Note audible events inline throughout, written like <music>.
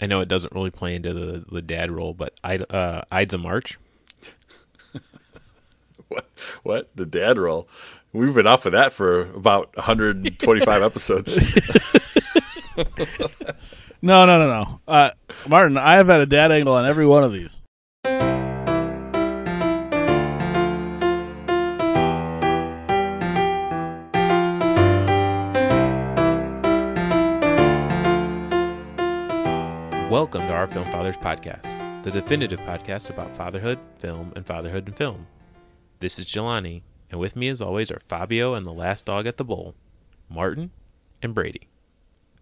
I know it doesn't really play into the, the dad role, but I, uh, Ides of March. <laughs> What? What? The dad role? We've been off of that for about 125 <laughs> episodes. <laughs> No, no, no, no. Uh, Martin, I have had a dad angle on every one of these. Welcome to our Film Fathers podcast, the definitive podcast about fatherhood, film, and fatherhood and film. This is Jelani, and with me, as always, are Fabio and the last dog at the bowl, Martin and Brady.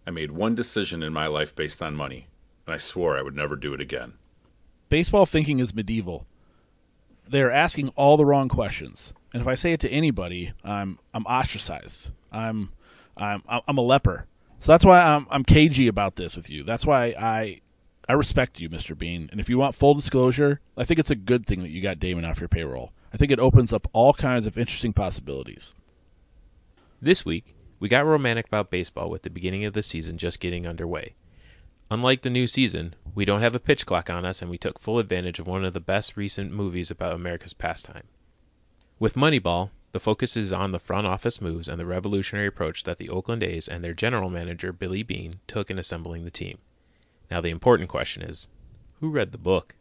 I made one decision in my life based on money, and I swore I would never do it again. Baseball thinking is medieval. They're asking all the wrong questions, and if I say it to anybody, I'm I'm ostracized. I'm I'm I'm a leper. So that's why I'm I'm cagey about this with you. That's why I I respect you, Mr. Beane. And if you want full disclosure, I think it's a good thing that you got Damon off your payroll. I think it opens up all kinds of interesting possibilities. This week, we got romantic about baseball with the beginning of the season just getting underway. Unlike the new season, we don't have a pitch clock on us, and we took full advantage of one of the best recent movies about America's pastime. With Moneyball, the focus is on the front office moves and the revolutionary approach that the Oakland A's and their general manager, Billy Beane, took in assembling the team. Now, the important question is who read the book?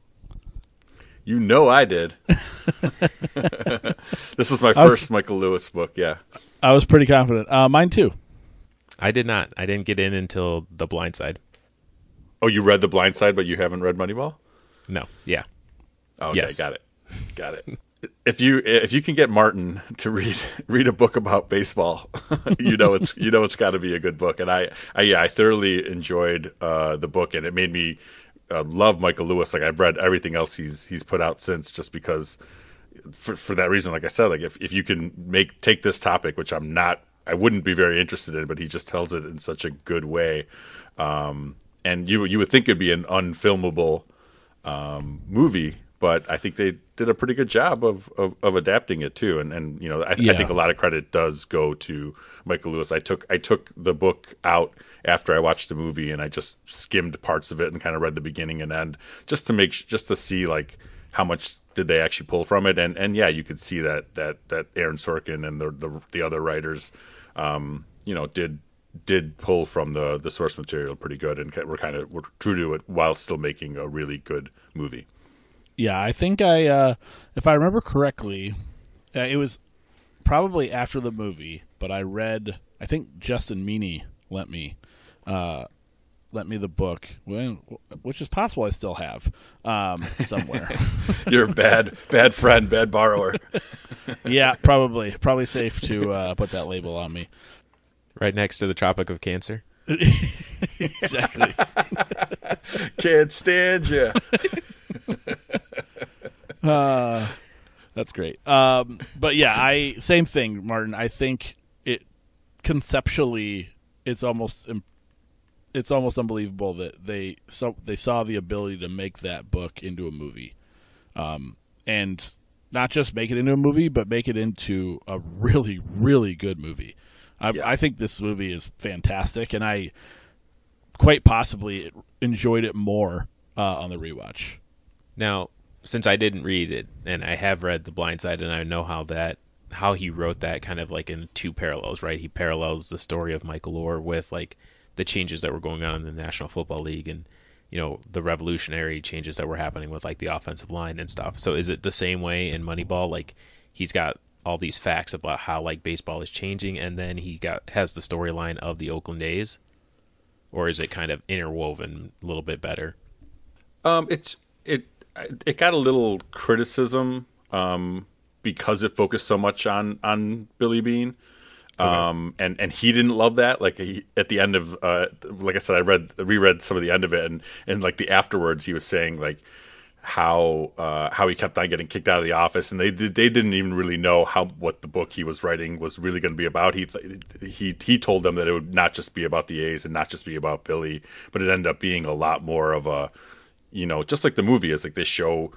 You know I did. <laughs> this was my was- first Michael Lewis book. Yeah. I was pretty confident. Uh, mine too. I did not. I didn't get in until The Blind Side. Oh, you read The Blind Side, but you haven't read Moneyball? No, yeah. Oh, okay, Yes. got it. Got it. <laughs> If you if you can get Martin to read <laughs> read a book about baseball, <laughs> you know it's you know it's got to be a good book. And I, I yeah I thoroughly enjoyed uh, the book, and it made me uh, love Michael Lewis. Like I've read everything else he's he's put out since, just because for for that reason. Like I said, like if if you can make take this topic, which I'm not, I wouldn't be very interested in, but he just tells it in such a good way. Um, and you you would think it'd be an unfilmable um, movie, but I think they did a pretty good job of, of, of adapting it too. And and you know, I, I think a lot of credit does go to Michael Lewis. I took I took the book out after I watched the movie, and I just skimmed parts of it and kind of read the beginning and end just to make just to see like how much did they actually pull from it. And and yeah, you could see that that that Aaron Sorkin and the the, the other writers, um, you know, did did pull from the the source material pretty good and were kind of were true to it while still making a really good movie. Yeah, I think I, uh, if I remember correctly, uh, it was probably after the movie, but I read. I think Justin Meany lent me, uh, lent me the book, which is possible I still have um, somewhere. <laughs> You're a bad bad friend, bad borrower. <laughs> yeah, probably, probably safe to uh, put that label on me. Right next to the Tropic of Cancer. <laughs> Exactly. Can't stand you. Uh, <laughs> that's great. Um, but yeah, I same thing, Martin. I think it conceptually, it's almost it's almost unbelievable that they so they saw the ability to make that book into a movie, um, and not just make it into a movie, but make it into a really really good movie. I, Yeah. I think this movie is fantastic, and I quite possibly enjoyed it more uh, on the rewatch. Now, since I didn't read it, and I have read The Blind Side, and I know how that how he wrote that kind of like in two parallels, right? He parallels the story of Michael Oher with like the changes that were going on in the National Football League and you know the revolutionary changes that were happening with like the offensive line and stuff. So is it the same way in Moneyball? Like he's got all these facts about how like baseball is changing, and then he got has the storyline of the Oakland A's, or is it kind of interwoven a little bit better? Um, it's it it got a little criticism um, because it focused so much on on Billy Beane. Um, and and he didn't love that. Like he, at the end of, uh, like I said, I read reread some of the end of it, and and like the afterwards, he was saying like how uh, how he kept on getting kicked out of the office, and they did, they didn't even really know how what the book he was writing was really going to be about. He he he told them that it would not just be about the A's and not just be about Billy, but it ended up being a lot more of a you know just like the movie is like they show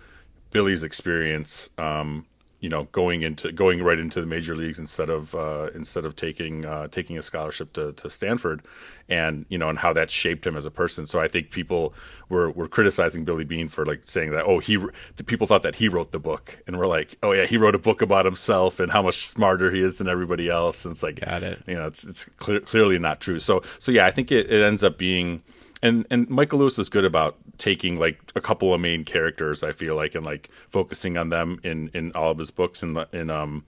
Billy's experience um, you know going into going right into the major leagues instead of uh, instead of taking uh, taking a scholarship to, to Stanford, and you know and how that shaped him as a person. So I think people were were criticizing Billy Beane for like saying that oh he the people thought that he wrote the book, and we're like oh yeah he wrote a book about himself and how much smarter he is than everybody else. And it's like Got it. You know it's it's clear, clearly not true. So so yeah I think it, it ends up being and and Michael Lewis is good about taking like a couple of main characters. I feel like and like focusing on them in in all of his books. And in, in um,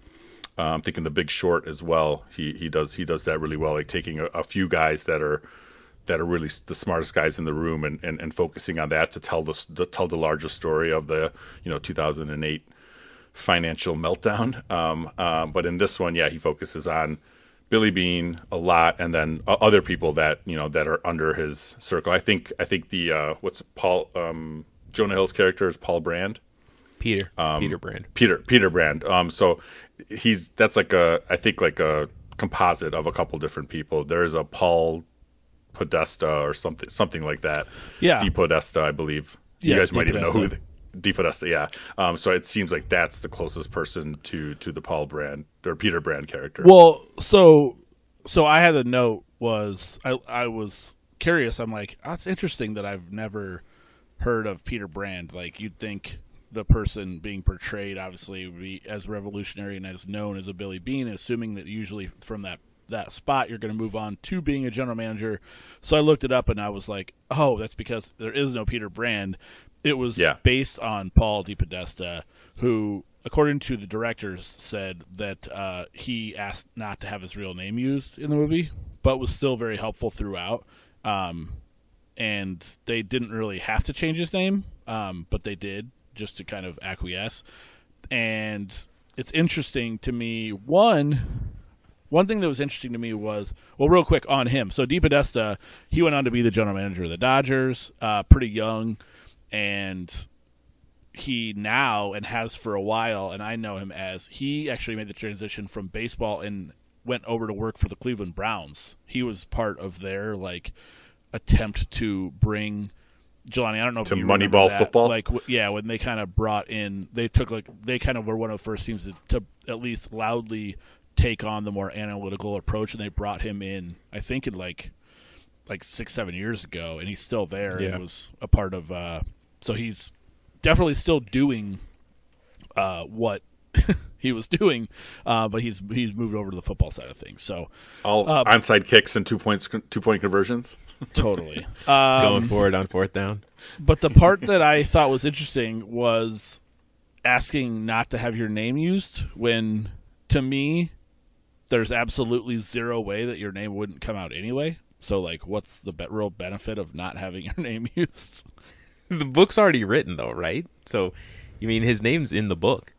uh, I'm thinking The Big Short as well. He he does he does that really well. Like taking a, a few guys that are that are really the smartest guys in the room and, and, and focusing on that to tell the, the tell the larger story of the you know 2008 financial meltdown. <laughs> Um, um, but in this one, yeah, he focuses on Billy Beane a lot, and then other people that you know that are under his circle. I think I think the uh, what's Paul um, Jonah Hill's character is Paul Brand. Peter um, Peter Brand. Peter Peter Brand. Um, so he's that's like a I think like a composite of a couple different people. There is a Paul Podesta or something something like that. Yeah, Podesta, I believe. You yes, guys might even know who. The, DePodesta, yeah. Um, so it seems like that's the closest person to to the Paul Brand or Peter Brand character. Well, so so I had a note was I I was curious. I'm like, that's interesting that I've never heard of Peter Brand. Like you'd think the person being portrayed obviously be as revolutionary and as known as a Billy Beane, assuming that usually from that that spot you're going to move on to being a general manager. So I looked it up and I was like, oh, that's because there is no Peter Brand. It was yeah. based on Paul DePodesta, who, according to the directors, said that uh, he asked not to have his real name used in the movie, but was still very helpful throughout. Um, and they didn't really have to change his name, um, but they did just to kind of acquiesce. And it's interesting to me. One, one thing that was interesting to me was well, real quick on him. So DePodesta, he went on to be the general manager of the Dodgers, uh, pretty young and he now and has for a while, and I know him as he actually made the transition from baseball and went over to work for the Cleveland Browns. He was part of their like attempt to bring Jelani. I don't know to if you Moneyball that. football. Like yeah, when they kind of brought in, they took like they kind of were one of the first teams to, to at least loudly take on the more analytical approach, and they brought him in. I think in like like six seven years ago, and he's still there. Yeah. and was a part of. uh so he's definitely still doing uh, what <laughs> he was doing, uh, but he's he's moved over to the football side of things. So all uh, onside kicks and two points two point conversions. <laughs> totally um, going forward on fourth down. But the part that I thought was interesting was asking not to have your name used when, to me, there's absolutely zero way that your name wouldn't come out anyway. So like, what's the be- real benefit of not having your <laughs> name used? <laughs> the book's already written though, right? So, you mean his name's in the book.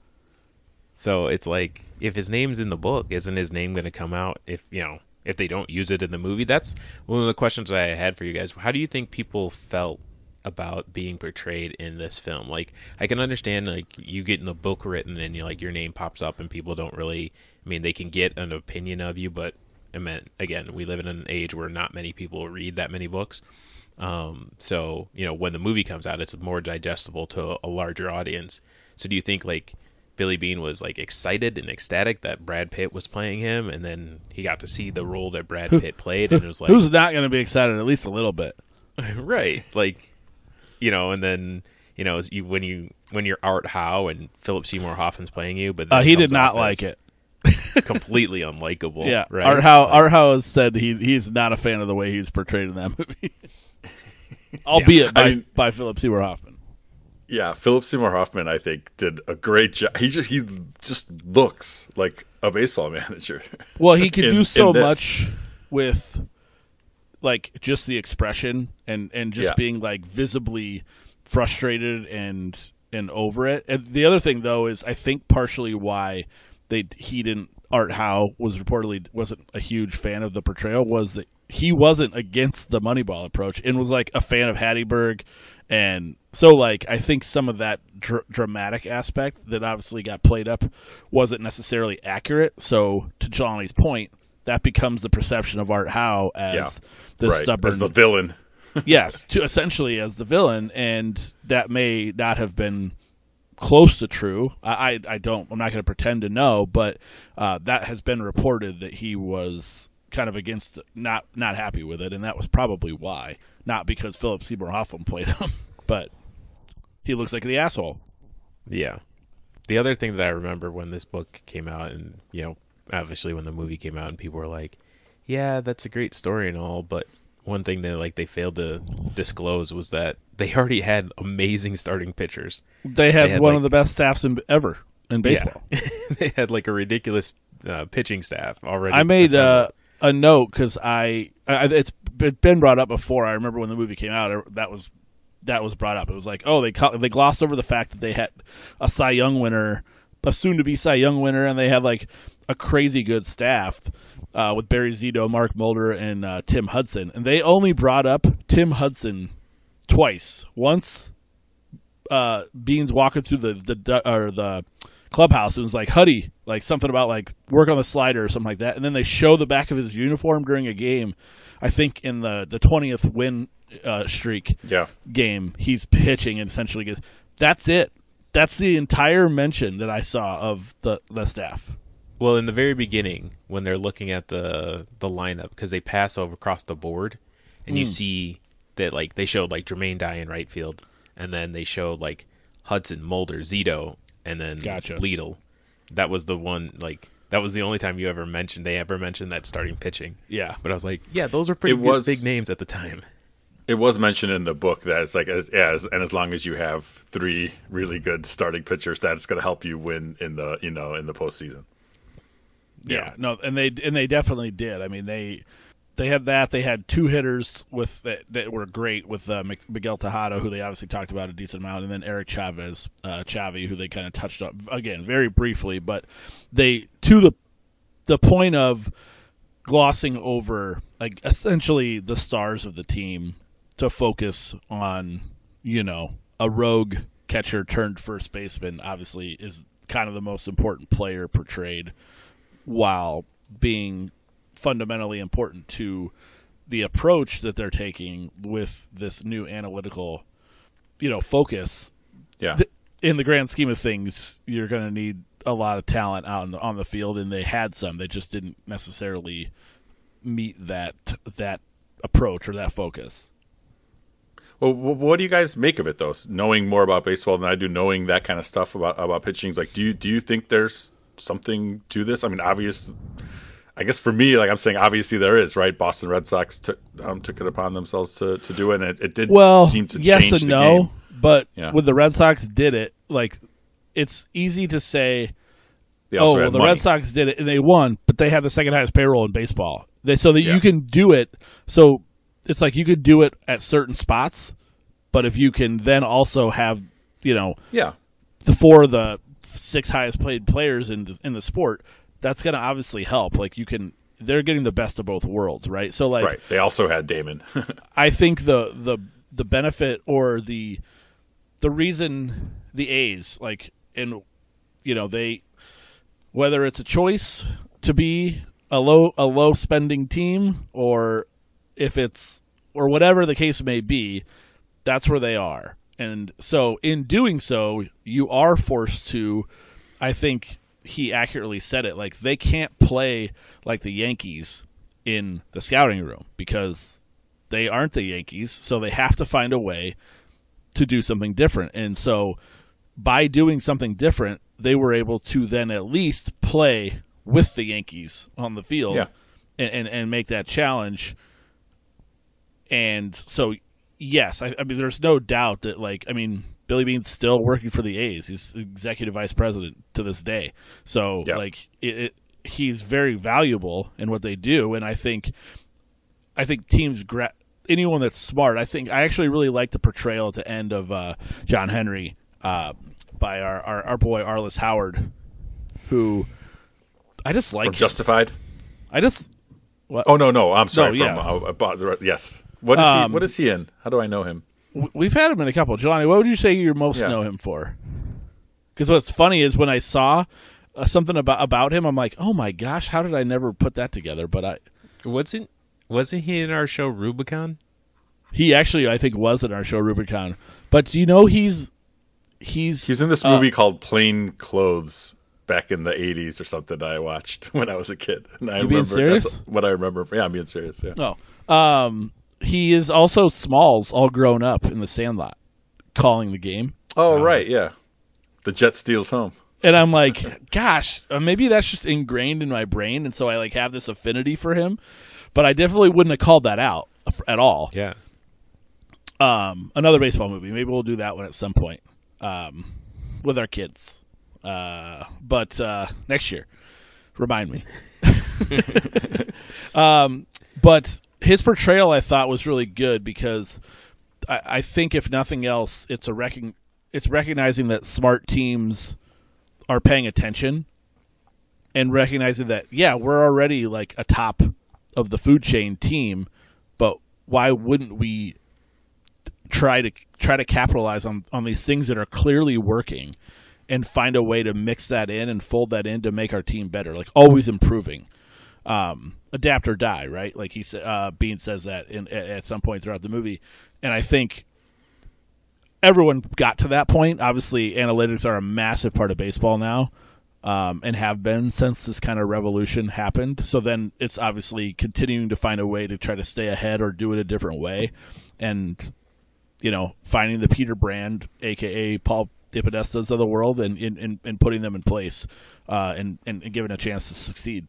So it's like if his name's in the book, isn't his name going to come out if, you know, if they don't use it in the movie? That's one of the questions I had for you guys. How do you think people felt about being portrayed in this film? Like I can understand like you getting the book written and you like your name pops up and people don't really I mean they can get an opinion of you, but I mean again, we live in an age where not many people read that many books. Um, so you know when the movie comes out, it's more digestible to a larger audience. So do you think like Billy Beane was like excited and ecstatic that Brad Pitt was playing him, and then he got to see the role that Brad Pitt played, and it was <laughs> like who's not going to be excited at least a little bit, <laughs> right? Like you know, and then you know you when you when you're Art Howe and Philip Seymour Hoffman's playing you, but uh, he did not like it. <laughs> completely unlikable. Yeah, right? Art Howe, Art Howe said he he's not a fan of the way he's portrayed in that movie <laughs> albeit by, I mean, by Philip Seymour Hoffman. Yeah, Philip Seymour Hoffman, I think, did a great job. He just he just looks like a baseball <laughs> manager. Well, he could in, do so much with like just the expression and and just yeah. being like visibly frustrated and and over it. And the other thing though is I think partially why they he didn't Art Howe was reportedly wasn't a huge fan of the portrayal was that he wasn't against the Moneyball approach and was like a fan of Hatteberg, and so like I think some of that dr- dramatic aspect that obviously got played up wasn't necessarily accurate. So to Johnny's point, that becomes the perception of Art Howe as yeah, the right. stubborn, as the villain. <laughs> yes, to essentially as the villain, and that may not have been close to true. I I, I don't. I'm not going to pretend to know, but uh, that has been reported that he was kind of against, not not happy with it, and that was probably why. Not because Philip Seymour Hoffman played him, <laughs> but he looks like the asshole. Yeah. The other thing that I remember when this book came out, and you know, obviously when the movie came out, and people were like, "Yeah, that's a great story and all," but one thing that like they failed to disclose was that they already had amazing starting pitchers. They had, They had, one like- of the best staffs in, ever in baseball. Yeah. <laughs> they had like a ridiculous uh, pitching staff already. I made uh. A note because I, I it's been brought up before. I remember when the movie came out, er, that was that was brought up. It was like, oh, they they glossed over the fact that they had a Cy Young winner, a soon to be Cy Young winner, and they had like a crazy good staff uh, with Barry Zito, Mark Mulder, and uh, Tim Hudson, and they only brought up Tim Hudson twice. Once uh, Beane's walking through the the or the clubhouse. It was like Huddy, like something about like work on the slider or something like that. And then they show the back of his uniform during a game. I think in the the twentieth win uh, streak Yeah. game, he's pitching and essentially gets. That's it. That's the entire mention that I saw of the the staff. Well, in the very beginning, when they're looking at the the lineup, because they pass over across the board, and Hmm. you see that like they showed like Jermaine Dye in right field, and then they showed like Hudson, Mulder, Zito, and then Gotcha. Lidle. That was the one like that was the only time you ever mentioned they ever mentioned that starting pitching. Yeah, But I was like, yeah, those were pretty good, was- big names at the time. It was mentioned in the book that it's like, as, yeah, as, and as long as you have three really good starting pitchers, that's going to help you win in the you know in the postseason. Yeah, no, and they and they definitely did. I mean, they they had that. They had two hitters with that, that were great with uh, Miguel Tejada, who they obviously talked about a decent amount, and then Eric Chavez, uh, Chavi, who they kind of touched on again very briefly, but they to the the point of glossing over like essentially the stars of the team to focus on you know a rogue catcher turned first baseman obviously is kind of the most important player portrayed while being fundamentally important to the approach that they're taking with this new analytical you know focus Yeah, in the grand scheme of things you're going to need a lot of talent out on the, on the field and they had some they just didn't necessarily meet that that approach or that focus Well, what do you guys make of it, though? Knowing more about baseball than I do, knowing that kind of stuff about about pitching, is like, do you do you think there's something to this? I mean, obvious. I guess for me, like I'm saying, obviously there is, right? Boston Red Sox took um, took it upon themselves to, to do it, and it, it did well seem to yes change and the no game. but Yeah. when the red sox did it like it's easy to say oh well the money. red sox did it and they won but they have the second highest payroll in baseball they so that Yeah. you can do it so it's like you could do it at certain spots but if you can then also have you know yeah, the four of the six highest paid players in the, in the sport, that's going to obviously help. Like you can, they're getting the best of both worlds, right? So like, right. They also had Damon. <laughs> I think the the the benefit or the the reason the A's like and you know they whether it's a choice to be a low a low spending team or if it's or whatever the case may be, that's where they are. And so in doing so, you are forced to I think he accurately said it like they can't play like the Yankees in the scouting room because they aren't the Yankees, so they have to find a way to do something different. And so by doing something different, they were able to then at least play with the Yankees on the field Yeah. and, and, and make that challenge. And so, yes, I, I mean, there's no doubt that, like, I mean, Billy Beane's still working for the A's. He's executive vice president to this day. So, Yeah. like, it, it, he's very valuable in what they do. And I think, I think teams, gra- anyone that's smart, I think, I actually really like the portrayal at the end of uh, John Henry uh, by our, our, our boy Arliss Howard, who I just like. Justified. I just. What? Oh no, no, I'm sorry. No, from yeah. uh, about yes. What is Um, he? What is he in? How do I know him? W- We've had him in a couple. Jelani, what would you say you most Yeah. know him for? Because what's funny is when I saw uh, something about about him, I'm like, oh my gosh, how did I never put that together? But I, Wasn't wasn't he in our show Rubicon? he actually, I think, was in our show Rubicon. But do you know he's he's He's in this uh, movie called Plain Clothes back in the 80s or something that I watched <laughs> when I was a kid. And I You being remember that's serious? what I remember. Yeah, I'm being serious. Yeah. No. Um, he is also Smalls, all grown up in the Sandlot, calling the game. Oh, right. Yeah. The jet steals home. And I'm like, gosh, uh, maybe that's just ingrained in my brain, and so I like have this affinity for him. But I definitely wouldn't have called that out at all. Yeah. Um, another baseball movie. Maybe we'll do that one at some point um, with our kids. Uh, but uh, next year, remind me. <laughs> <laughs> um, but his portrayal, I thought, was really good because I, I think, if nothing else, it's a recon- it's recognizing that smart teams are paying attention and recognizing that yeah, we're already like a top of the food chain team, but why wouldn't we try to try to capitalize on on these things that are clearly working and find a way to mix that in and fold that in to make our team better, like always improving. Um, adapt or die, right? Like he said, uh, Beane says that in at, at some point throughout the movie, and I think everyone got to that point. Obviously, analytics are a massive part of baseball now, um, and have been since this kind of revolution happened. So then it's obviously continuing to find a way to try to stay ahead or do it a different way, and you know, finding the Peter Brand, aka Paul DePodestas of the world, and and, and, putting them in place, uh, and, and and giving a chance to succeed.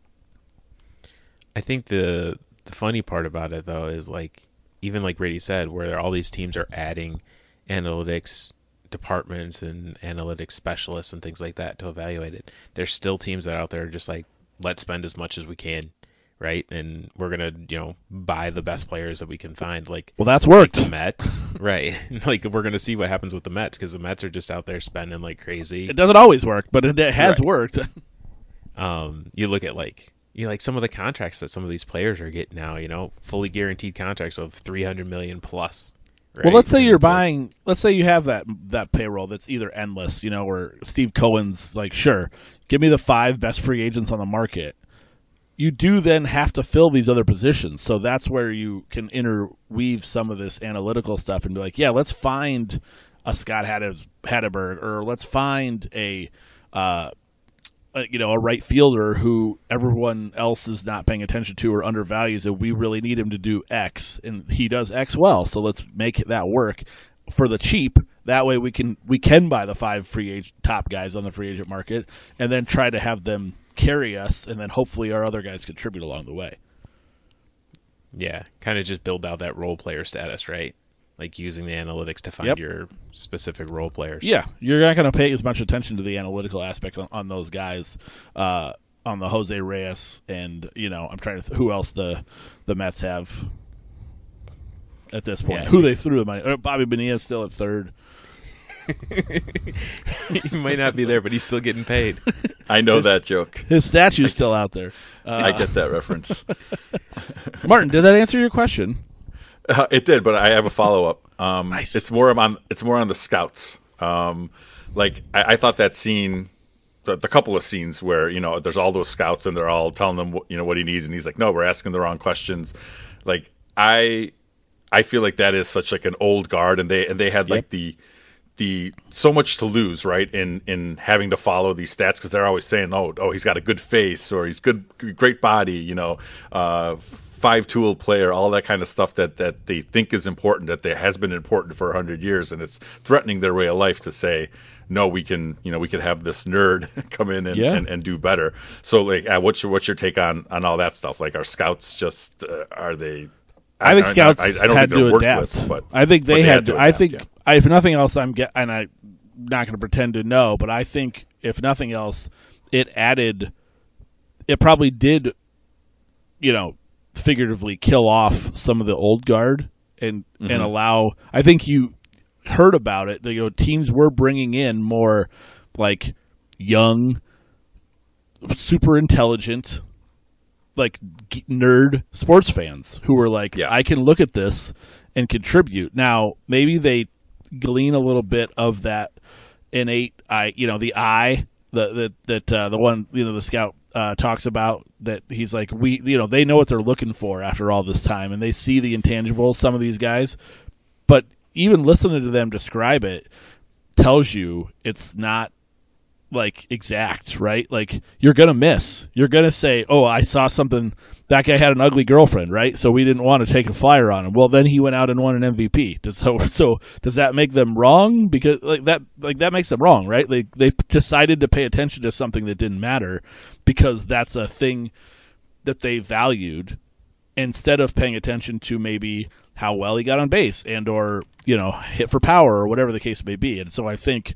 I think the the funny part about it though is like even like Brady said, where all these teams are adding analytics departments and analytics specialists and things like that to evaluate it. There's still teams that out there just like let's spend as much as we can, right? And we're gonna you know buy the best players that we can find. Like Well, that's worked. the Mets, <laughs> right? <laughs> like we're gonna see what happens with the Mets because the Mets are just out there spending like crazy. It doesn't always work, but it, it has Right. worked. <laughs> um, you look at like you like some of the contracts that some of these players are getting now. You know, fully guaranteed contracts of three hundred million plus. Right? Well, let's say you're buying. Let's say you have that that payroll that's either endless, you know, or Steve Cohen's like, sure, give me the five best free agents on the market. You do then have to fill these other positions, so that's where you can interweave some of this analytical stuff and be like, yeah, let's find a Scott Haddis- Hatteberg, or let's find a. Uh, uh, you know, a right fielder who everyone else is not paying attention to or undervalues, and we really need him to do X, and he does X well. So let's make that work for the cheap. That way, we can we can buy the five free agent top guys on the free agent market, and then try to have them carry us, and then hopefully our other guys contribute along the way. yeah, kind of just build out that role player status, right? Like using the analytics to find Yep. your specific role players. Yeah, you're not going to pay as much attention to the analytical aspect on, on those guys, uh, on the Jose Reyes, and you know, I'm trying to th- who else the the Mets have at this point. Yeah. who they threw the money? Uh, Bobby Bonilla still at third. <laughs> he might not be there, but he's still getting paid. <laughs> I know that joke. His statue's still out there. I Uh, get that reference. <laughs> Martin, did that answer your question? Uh, it did, but I have a follow up. Um, Nice. It's more on it's more on the scouts. Um, like I, I thought that scene, the, the couple of scenes where you know there's all those scouts and they're all telling them what, you know what he needs, and he's like, no, we're asking the wrong questions. Like I, I feel like that is such like an old guard, and they and they had like Yep. the the so much to lose, right? In in having to follow these stats because they're always saying, "Oh, oh, he's got a good face or he's good, great body," you know, uh, five tool player, all that kind of stuff that that they think is important, that they has been important for hundred years, and it's threatening their way of life to say, "No, we can, you know, we could have this nerd <laughs> come in and, Yeah. and, and do better." So, like, uh, what's your what's your take on on all that stuff? Like, are scouts just uh, are they? I think scouts I, I don't had think they're to worthless, adapt. but I think but they, had, to. I adapt, think, yeah. I, if nothing else, I'm get, and I'm not going to pretend to know, but I think if nothing else, it added. It probably did, you know, figuratively kill off some of the old guard and Mm-hmm. and allow. I think you heard about it. That, You know, teams were bringing in more like young, super intelligent like g- nerd sports fans who were like, Yeah. I can look at this and contribute. Now, maybe they glean a little bit of that innate, I, you know, the eye, the that that uh, the one you know the scout uh, talks about that he's like we, you know, they know what they're looking for after all this time, and they see the intangibles. Some of these guys, but even listening to them describe it, tells you it's not like exact, right? Like you're gonna miss. You're gonna say, "Oh, I saw something. That guy had an ugly girlfriend, right? So we didn't want to take a flyer on him." Well, then he went out and won an MVP. Does, <laughs> so, so does that make them wrong? Because like that, like that makes them wrong, right? They they decided to pay attention to something that didn't matter because that's a thing that they valued instead of paying attention to maybe how well he got on base and or you know hit for power or whatever the case may be. And so I think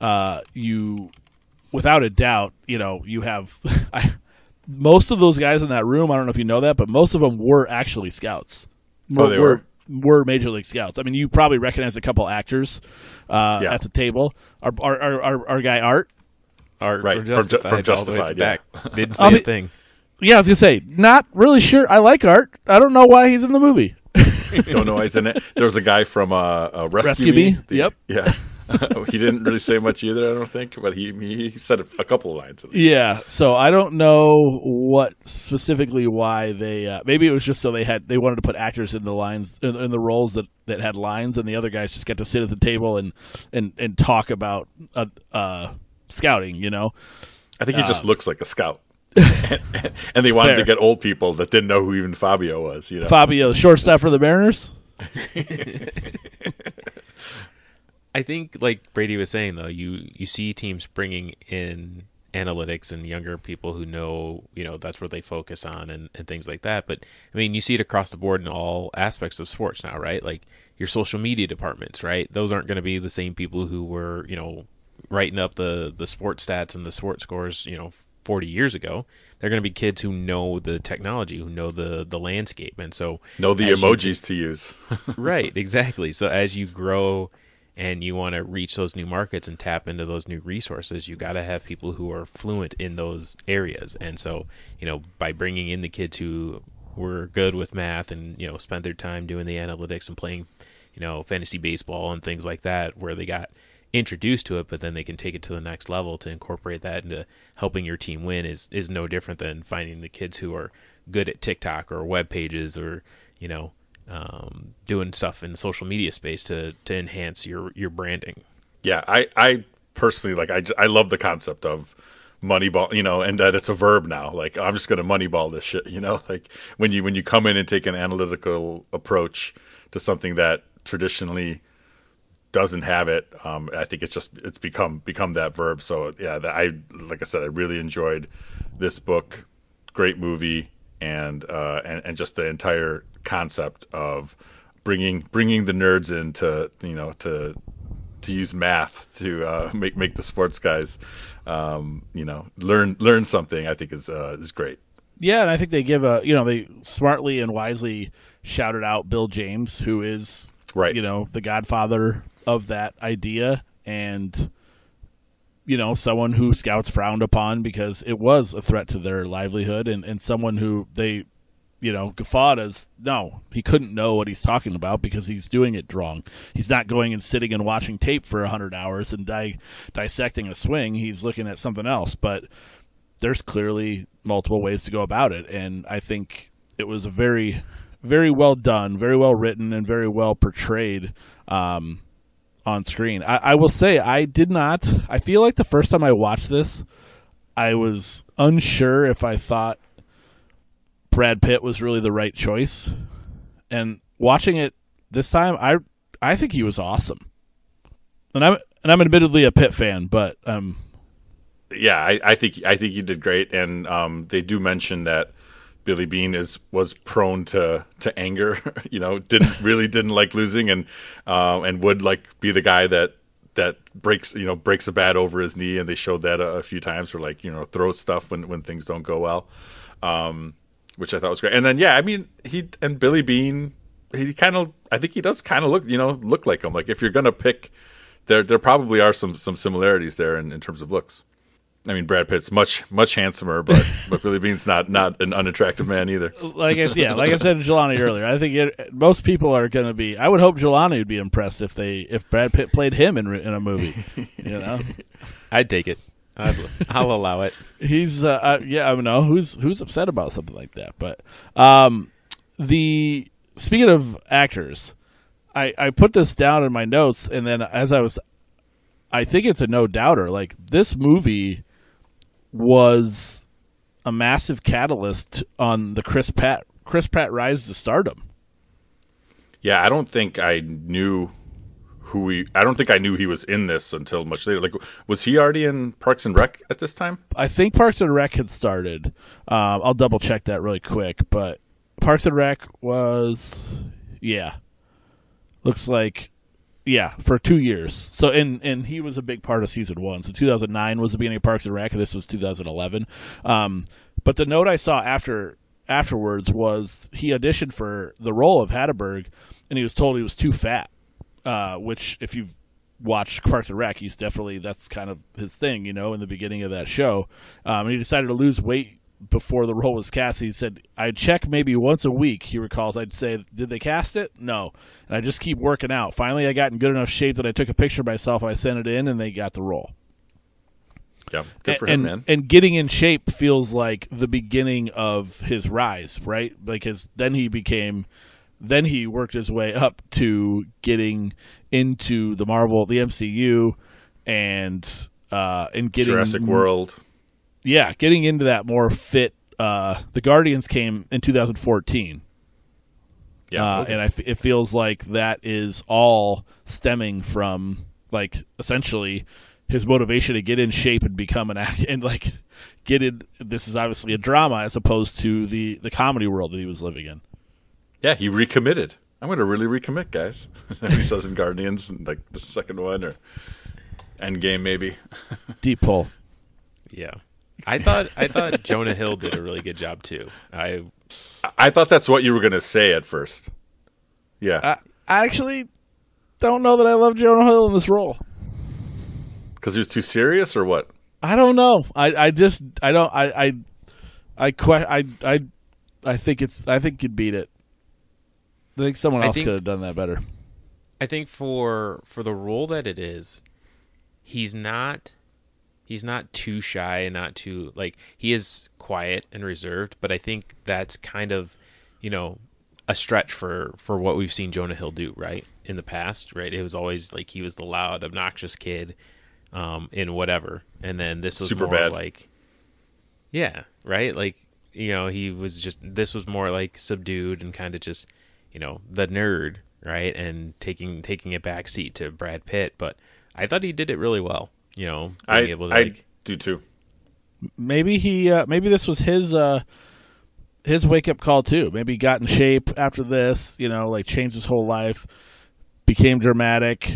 uh, you without a doubt, you know, you have <laughs> I, most of those guys in that room. I don't know if you know that, but most of them were actually scouts. Oh, they were were major league scouts. I mean, you probably recognize a couple actors uh, yeah. at the table. Our our, our, our, our guy Art, Art right from Justified, from Justified yeah. <laughs> didn't say a thing. Yeah, I was gonna say, not really sure. I like Art. I don't know why he's in the movie. <laughs> don't know why he's in it. There was a guy from uh, uh Rescue, Rescue Me. The, yep. Yeah. <laughs> he didn't really say much either, I don't think, but he he said a, couple of lines. Yeah, so I don't know what specifically why they. Uh, maybe it was just so they had they wanted to put actors in the lines in, in, the roles that, that had lines, and the other guys just got to sit at the table and and and talk about uh, uh, scouting. You know, I think he just uh, looks like a scout. <laughs> and, and they wanted Fair. to get old people that didn't know who even Fabio was. You know, Fabio, shortstop for the Mariners. <laughs> I think, like Brady was saying, though, you you see teams bringing in analytics and younger people who know, you know, that's where they focus on and, and things like that. But I mean, you see it across the board in all aspects of sports now, right? Like your social media departments, right? Those aren't going to be the same people who were, you know, writing up the the sports stats and the sports scores, you know, 40 years ago. They're going to be kids who know the technology, who know the the landscape, and so know the emojis you, to use. <laughs> right, exactly. So as you grow and you want to reach those new markets and tap into those new resources, you got to have people who are fluent in those areas. And so, you know, by bringing in the kids who were good with math and you know spent their time doing the analytics and playing, you know, fantasy baseball and things like that, where they got introduced to it, but then they can take it to the next level to incorporate that into helping your team win is is no different than finding the kids who are good at TikTok or web pages or you know um, doing stuff in the social media space to to enhance your your branding. Yeah, I I personally like I I love the concept of moneyball you know and that it's a verb now. Like i'm just going to moneyball this shit <laughs> you know? Like when you when you come in and take an analytical approach to something that traditionally doesn't have it um, i think it's just it's become become that verb. So yeah i like i said i really enjoyed this book. Great movie and uh, and and just the entire concept of bringing bringing the nerds in to you know to to use math to uh, <laughs> make make the sports guys um, you know learn learn something I think is uh, is great. Yeah, and I think they give a you know they smartly and wisely shouted out Bill James, who is right you know the godfather of that idea and you know, someone who scouts frowned upon because it was a threat to their livelihood and, and someone who they, you know, guffawed as, no, he couldn't know what he's talking about because he's doing it wrong. He's not going and sitting and watching tape for 100 hours and di- dissecting a swing. He's looking at something else. But there's clearly multiple ways to go about it. And I think it was a very, very well done, very well written, and very well portrayed. Um, on screen. I, I will say I did not. I feel like the first time I watched this, I was unsure if I thought Brad Pitt was really the right choice. And watching it this time, I I think he was awesome. And I'm and I'm admittedly a Pitt fan, but um, yeah, I, I think I think he did great. And um, they do mention that Billy Beane is was prone to to anger. <laughs> you know, didn't really didn't like losing, and uh, and would like be the guy that that breaks you know breaks a bat over his knee, and they showed that a, a few times, or like you know throws stuff when when things don't go well, um, which I thought was great. And then yeah, I mean he and Billy Beane, he kind of I think he does kind of look you know look like him. Like if you're gonna pick, there there probably are some some similarities there in, in terms of looks. I mean, Brad Pitt's much much handsomer, but <laughs> but Billy Beane's not not an unattractive man either. Like I yeah, like I said to <laughs> Jelani earlier, I think it, most people are going to be. I would hope Jelani would be impressed if they if Brad Pitt played him in in a movie. You know, <laughs> I'd take it. i will allow it. He's uh, uh, yeah, I don't know who's who's upset about something like that, but um, the speaking of actors, I I put this down in my notes, and then as I was I think it's a no doubter. Like this movie was a massive catalyst on the Chris Pratt Chris Pratt rise to stardom. Yeah, I don't think I knew who he. I don't think I knew he was in this until much later. Like, was he already in Parks and Rec at this time? I think Parks and Rec had started. Um, I'll double check that really quick, but Parks and Rec was, yeah, looks like, yeah, for two years. So and and he was a big part of season one. So 2009 was the beginning of Parks and Rec. This was 2011. Um, but the note I saw after afterwards was he auditioned for the role of Hatteberg, and he was told he was too fat. Uh, which, if you've watched Parks and Rec, he's definitely that's kind of his thing, you know, in the beginning of that show. Um, and he decided to lose weight before the role was cast. He said, "I check maybe once a week." He recalls, "I'd say, did they cast it? No." And I just keep working out. Finally, I got in good enough shape that I took a picture of myself. I sent it in, and they got the role. Yeah, good for and, him, man. And getting in shape feels like the beginning of his rise, right? Because then he became, then he worked his way up to getting into the Marvel, the MCU, and uh, and getting Jurassic World. Yeah, getting into that more fit. Uh, the Guardians came in 2014. Yeah, Uh, okay. and I f- it feels like that is all stemming from like essentially his motivation to get in shape and become an act <laughs> and like get in. This is obviously a drama as opposed to the the comedy world that he was living in. yeah, he recommitted. I'm going to really recommit, guys. <laughs> he says in Guardians, like the second one or Endgame, maybe. <laughs> Deep pull. Yeah. I thought I thought Jonah Hill did a really good job too. I I thought that's what you were going to say at first. Yeah, I, I actually don't know that I love Jonah Hill in this role. because he was too serious, or what? I don't know. I, I just I don't I I I que- I I I think it's I think you'd beat it. I think someone else think- could have done that better. I think for for the role that it is, he's not he's not too shy and not too like he is quiet and reserved, but I think that's kind of, you know, a stretch for for what we've seen Jonah Hill do, right? In the past, right? It was always like he was the loud, obnoxious kid um in whatever. And then this was more Superbad. like Yeah, right? Like, you know, he was just this was more like subdued and kind of just, you know, the nerd, right? And taking taking a back seat to Brad Pitt, but I thought he did it really well, you know, being I able to I like do too. Maybe he uh, maybe this was his uh his wake up call too. Maybe he got in shape after this, you know, like changed his whole life, became dramatic,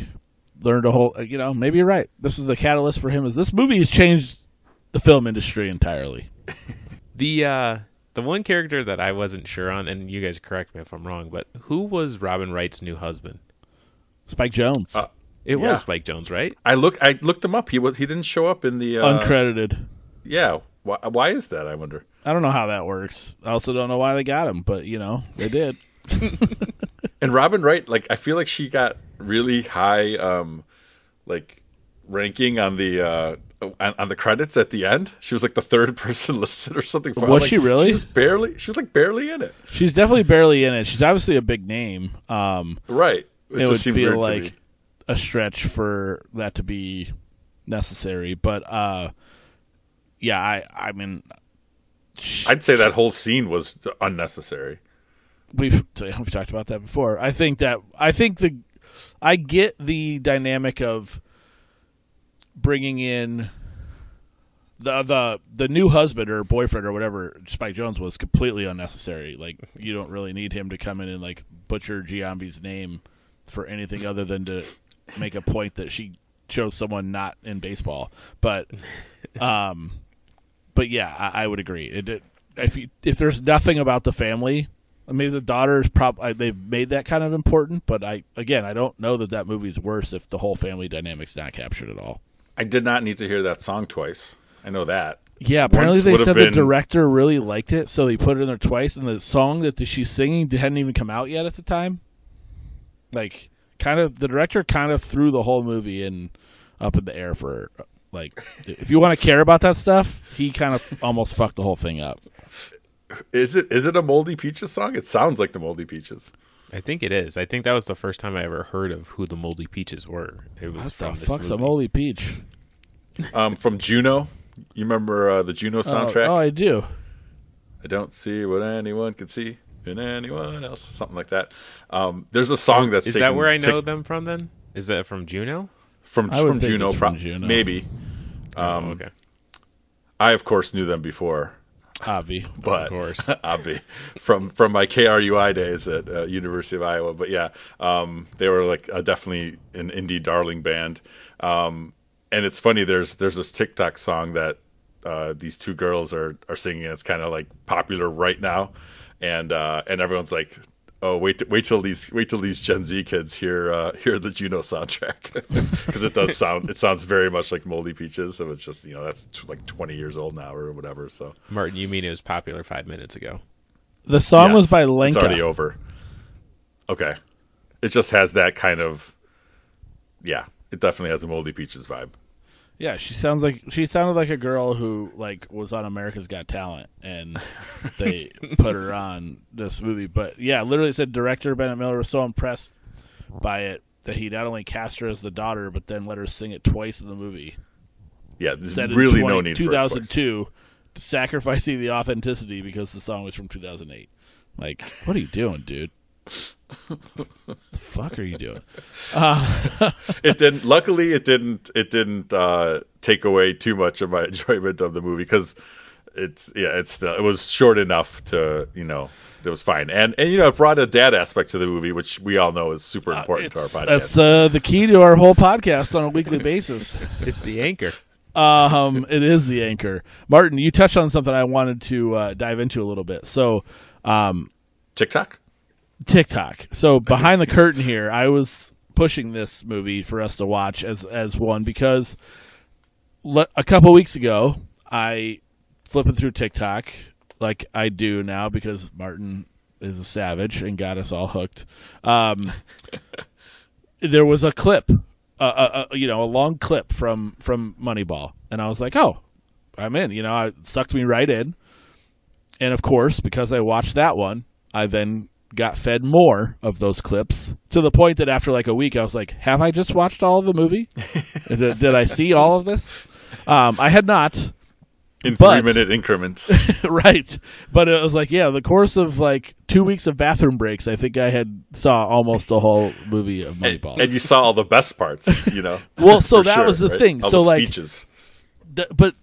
learned a whole you know, maybe you're right. This was the catalyst for him is this movie has changed the film industry entirely. <laughs> the uh the one character that I wasn't sure on, and you guys correct me if I'm wrong, but who was Robin Wright's new husband? Spike Jonze. Uh, It Yeah. was Spike Jonze, right? I look. I looked him up. He was. He didn't show up in the. Uh, Uncredited. yeah. Why, why is that? I wonder. I don't know how that works. I also don't know why they got him, but you know, they did. <laughs> And Robin Wright, like I feel like she got really high, um, like ranking on the uh, on, on the credits at the end. She was like the third <laughs> person listed or something. Was Like, she really? She was barely. She was like barely in it. She's definitely barely in it. She's obviously a big name. Um, Right. It, it just would seemed feel weird like me. A stretch for that to be necessary. But uh, yeah, I I mean, sh- I'd say that whole scene was unnecessary. we've we've talked about that before. I think that I think the I get the dynamic of bringing in the the the new husband or boyfriend or whatever Spike Jonze was completely unnecessary. Like you don't really need him to come in and like butcher Giambi's name for anything other than to make a point that she chose someone not in baseball. But <laughs> um but yeah, I, I would agree. It, it if you, if there's nothing about the family, I mean the daughter's probably they've made that kind of important. But I again, I don't know that that movie's worse if the whole family dynamic's not captured at all. I did not need to hear that song twice. I know that. Yeah, apparently Once they would've said the director really liked it, so they put it in there twice. And the song that she's singing hadn't even come out yet at the time. Like, kind of, the director kind of threw the whole movie in up in the air for like, if you want to care about that stuff, he kind of almost fucked the whole thing up. Is it is it a Moldy Peaches song? It sounds like the Moldy Peaches. I think it is. I think that was the first time I ever heard of who the Moldy Peaches were. It was What from the this fuck's a movie. moldy peach? Um, from Juno. You remember uh, the Juno soundtrack? Oh, oh, I do. I don't see what anyone can see in anyone else. Something like that. Um, there's a song that's Is that where I know ta- them from? Then is that from Juno? from I from think Juno, it's from pro- Juno. maybe. Um, oh, okay. I of course knew them before, Avi. <laughs> but course. <laughs> Avi, from from my KRUI days at uh, University of Iowa. But yeah, um, they were like uh, definitely an indie darling band. Um, and it's funny. There's there's this TikTok song that uh, these two girls are are singing. It's kind of like popular right now, and uh, and everyone's like. Oh wait! Wait till these wait till these Gen Z kids hear uh, hear the Juno soundtrack <laughs> because it does sound it sounds very much like Moldy Peaches. So it's just you know that's t- like twenty years old now or whatever. So Martin, you mean it was popular five minutes ago? The song was Yes, by It's Lenka. already over. Okay. It just has that kind of yeah, it definitely has a moldy peaches vibe. Yeah, she sounds like she sounded like a girl who like was on America's Got Talent, and <laughs> they put her on this movie. But yeah, literally said director Bennett Miller was so impressed by it that he not only cast her as the daughter, but then let her sing it twice in the movie. Yeah, there's Said in really 20 no need for 2002, sacrificing the authenticity because the song was from 2008. Like, what are you doing, dude? The fuck are you doing? <laughs> <laughs> It didn't luckily it didn't it didn't uh take away too much of my <laughs> enjoyment of the movie cuz it's yeah, it's still it was short enough to, you know, it was fine. And and you know, it brought a dad aspect to the movie which we all know is super important to our podcast. That's uh, the key to our whole podcast on a weekly basis. It's the anchor. Um, it is the anchor. Martin, you touched on something I wanted to uh, dive into a little bit. So, um, TikTok? TikTok. So <laughs> behind the curtain here, I was pushing this movie for us to watch as as one because le- a couple weeks ago I flipping through TikTok like I do now because Martin is a savage and got us all hooked. Um, <laughs> there was a clip, uh, uh, uh, you know, a long clip from from Moneyball, and I was like, oh, I'm in. You know, it sucked me right in. And of course, because I watched that one, I then got fed more of those clips to the point that after like a week, I was like, "Have I just watched all of the movie? <laughs> did, did I see all of this?" Um, I had not, In But- 3 minute increments. <laughs> right? But it was like, yeah, the course of like two weeks of bathroom breaks, I think I had saw almost the whole movie of Moneyball. and you saw all the best parts, you know. Well, so that sure, was the right? thing. All So, the like- speeches. Th- but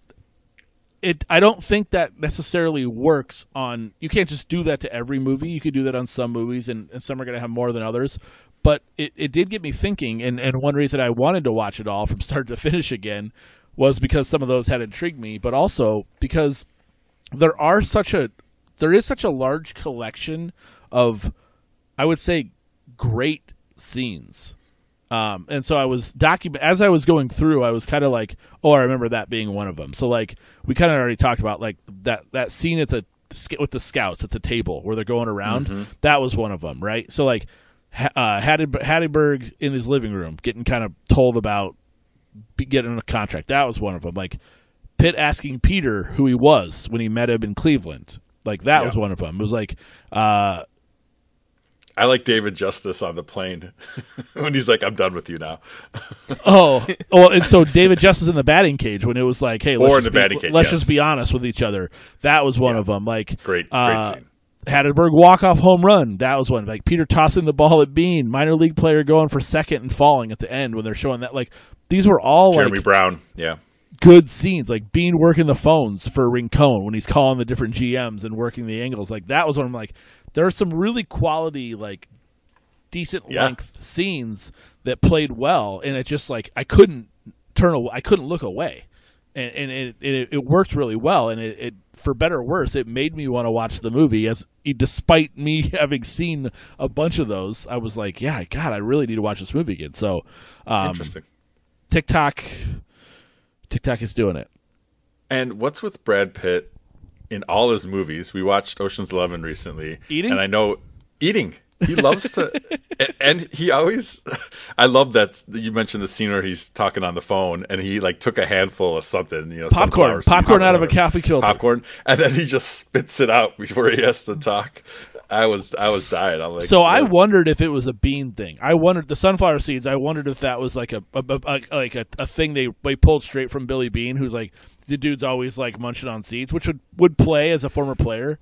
it I don't think that necessarily works on you can't just do that to every movie. You could do that on some movies and, and some are gonna have more than others. But it, it did get me thinking and, and one reason I wanted to watch it all from <laughs> start to finish again was because some of those had intrigued me, but also because there are such a there is such a large collection of I would say great scenes. Um, and so I was document as I was going through, I was kind of like, oh, I remember that being one of them. So like we kind of already talked about like that that scene at the with the scouts at the table where they're going around. That was one of them, right? So like uh, Hattie- in his living room getting kind of told about be- getting a contract. That was one of them. Like Pitt asking Peter who he was when he met him in Cleveland. Like that Yeah. was one of them. It was like uh, I like David Justice on the plane <laughs> when he's like, "I'm done with you now." <laughs> Oh, well, and so David Justice in the batting cage when it was like, hey, let's Or in just the be, batting cage, let's yes. just be honest with each other. That was one of them. Like Great, great uh, scene. Hatteberg walk off home run. That was one. Like Peter tossing the ball at Beane, minor league player going for second and falling at the end when they're showing that. Like these were all Jeremy like Brown, yeah, good scenes. Like Beane working the phones for Rincon when he's calling the different GMs and working the angles. Like that was one. I'm like, there are some really quality like decent Yeah. length scenes that played well, and it just like I couldn't turn away, I couldn't look away, and, and it, it it worked really well, and it, it for better or worse, it made me want to watch the movie. As despite me <laughs> having seen a bunch of those, I was like, yeah, God, I really need to watch this movie again. So, um, interesting. TikTok, TikTok is doing it. And what's with Brad Pitt in all his movies? We watched Ocean's Eleven recently, Eating? and I know eating. He loves to, <laughs> and he always. <laughs> I love that you mentioned the scene where he's talking on the phone, and he like took a handful of something, you know, Popcorn, seed, popcorn out of a coffee filter. popcorn, and then he just spits it out before he has to talk. I was I was dying. I'm like, So I wondered if it was a Beane thing. I wondered the sunflower seeds. I wondered if that was like a, a, a- a- like a, a thing they they pulled straight from Billy Beane, who's like the dude's always like munching on seeds, which would would play as a former player.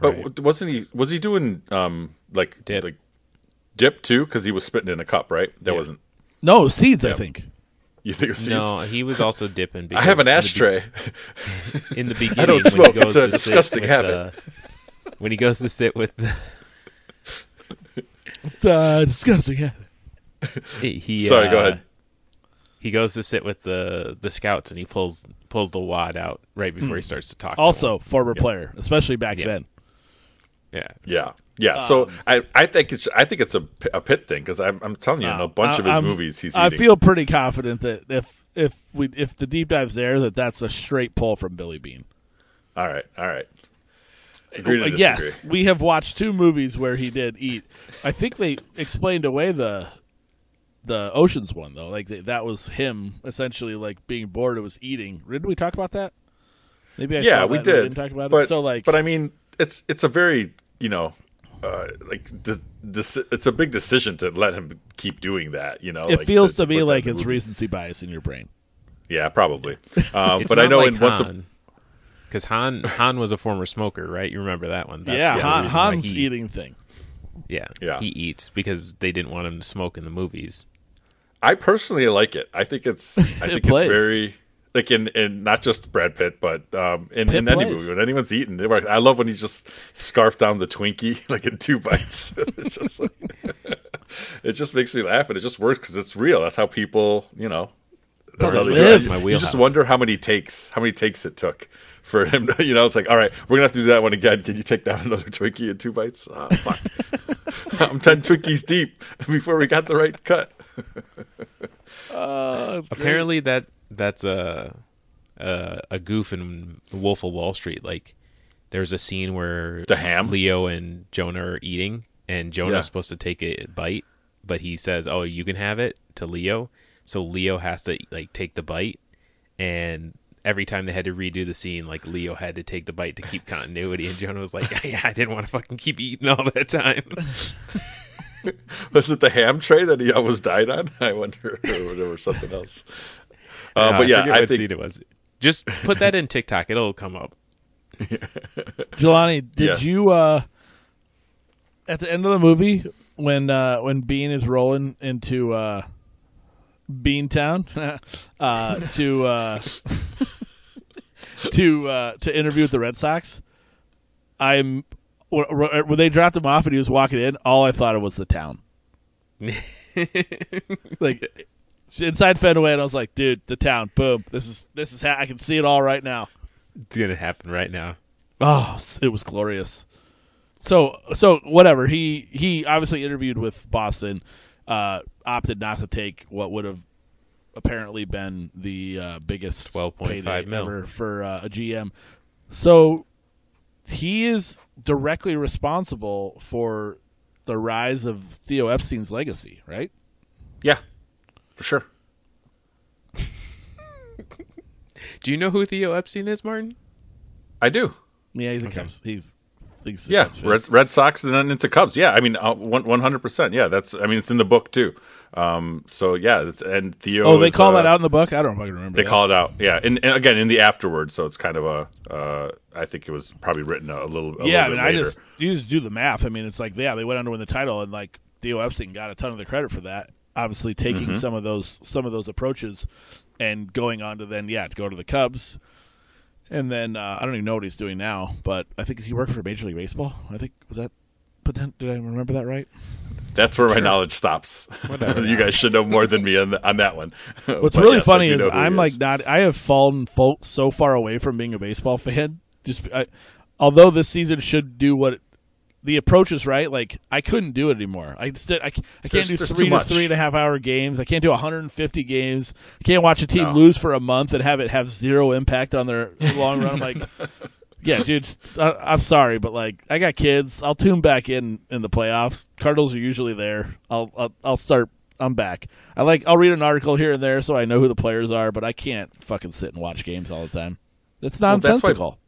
But Right. wasn't he? Was he doing um like Dip. like dip too? Because he was spitting in a cup, right? That Yeah. wasn't. No seeds, I think. You think it was seeds? No, he was also dipping. I have an in the be- ashtray. <laughs> in the beginning. <laughs> I don't when he smoke. goes It's a to sit disgusting with habit. the- <laughs> when he goes to sit with the, Uh, disgusting. Yeah. he, he Sorry, go uh, ahead. He goes to sit with the the scouts and he pulls pulls the wad out right before he hmm. starts to talk. to Also, former player, especially back Yeah. then. them. yeah, Yeah, yeah. So um, I, I think it's I think it's a, a Pitt thing because I'm, I'm telling you, in a uh, bunch I- of his I'm- movies, he's. I eating. feel pretty confident that if if we if the deep dive's there, that that's a straight pull from Billy Beane. All right, all right. Uh, Agree to Uh, disagree. yes, we have watched two movies where he did eat. I think they explained away the the oceans one though. Like that was him essentially like being bored. It was eating. Didn't we talk about that? Maybe I yeah, saw we that and did. didn't talk about but, it. So like, but I mean, it's it's a very you know, uh, like de- deci- it's a big decision to let him keep doing that. You know, it like, feels to, put me like it's recency bias in your brain. Yeah, probably. <laughs> Um, but I know like in once. A, Han, because Han Han was a former smoker, right? You remember that one? That's yeah, the Han, Han's he- eating thing. Yeah, Yeah. he eats because they didn't want him to smoke in the movies. I personally like it. I think it's. <laughs> I think it's very. Like in, in not just Brad Pitt, but um, in, Pitt in any movie when anyone's eating. I love when he just scarfed down the Twinkie <laughs> like in two bites. <laughs> it's just like, it just makes me laugh, and it just works because it's real. That's how people, you know, that's how they they live. My You just wonder how many takes, how many takes it took for him. To, you know, it's like, all right, we're gonna have to do that one again. Can you take down another Twinkie in two bites? Oh, fuck. I'm ten Twinkies deep before we got the right cut. Uh. Apparently, that that's a a, a goof in Wolf of Wall Street. Like, there's a scene where The ham? Leo and Jonah are eating, and Jonah's Yeah. supposed to take a bite, but he says, "Oh, you can have it." To Leo, so Leo has to like take the bite, and every time they had to redo the scene, like Leo had to take the bite to keep continuity, and Jonah was like, <laughs> "Yeah, I didn't want to fucking keep eating all that time." <laughs> <laughs> Was it the ham tray that he almost died on? <laughs> I wonder, or there something else. Uh, No, but yeah, forget I what think it was. Just put that in TikTok; it'll come up. <laughs> Jelani, did Yeah. you uh at the end of the movie when uh when Beane is rolling into uh Beantown uh to uh to uh to interview with the Red Sox, I'm when they dropped him off and he was walking in, all I thought of was the town. <laughs> like inside Fenway, and I was like, dude, the town. Boom. This is this is ha- I can see it all right now. It's gonna happen right now. Oh, it was glorious. So so whatever. He he obviously interviewed with Boston, uh, opted not to take what would have apparently been the uh, biggest 12.5 payday mil. ever for uh, a GM. So he is directly responsible for the rise of Theo Epstein's legacy, right? yeah, for sure. <laughs> Do you know who Theo Epstein is, Martin? I do. Yeah, he's a Okay. Cubs. He's a Yeah, Red, Red Sox and then into Cubs. Yeah, I mean, uh, one hundred percent. Yeah, that's. I mean, it's in the book too. Um, so yeah, it's and Theo. Oh, they is, call uh, that out in the book. I don't fucking remember. They that. call it out. Yeah, and, and again in the afterwards. So it's kind of a. Uh, I think it was probably written a little. A yeah, I mean, I just you just do the math. I mean, it's like yeah, they went on to win the title, and like Theo Epstein got a ton of the credit for that. Obviously, taking Mm-hmm. some of those some of those approaches, and going on to then yeah to go to the Cubs, and then uh, I don't even know what he's doing now, but I think is he working for Major League Baseball? I think was that. But then, did I remember that right? That's where my knowledge stops. <laughs> you guys should know more than me on, the, on that one. What's But really yes, funny is know who he I'm like is. not. I have fallen so far away from being a baseball <laughs> fan. Just I, although this season should do what the approach is right. Like I couldn't do it anymore. I just I, I can't There's- do there's three to three and a half hour games. I can't do 150 games. I can't watch a team No. lose for a month and have it have zero impact on their long run. I'm like. <laughs> Yeah, dude. I, I'm sorry, but like, I got kids. I'll tune back in in the playoffs. Cardinals are usually there. I'll I'll, I'll start. I'm back. I like. I'll read an article here and there so I know who the players are, but I can't fucking sit and watch games all the time. That's Well, that's why- nonsensical.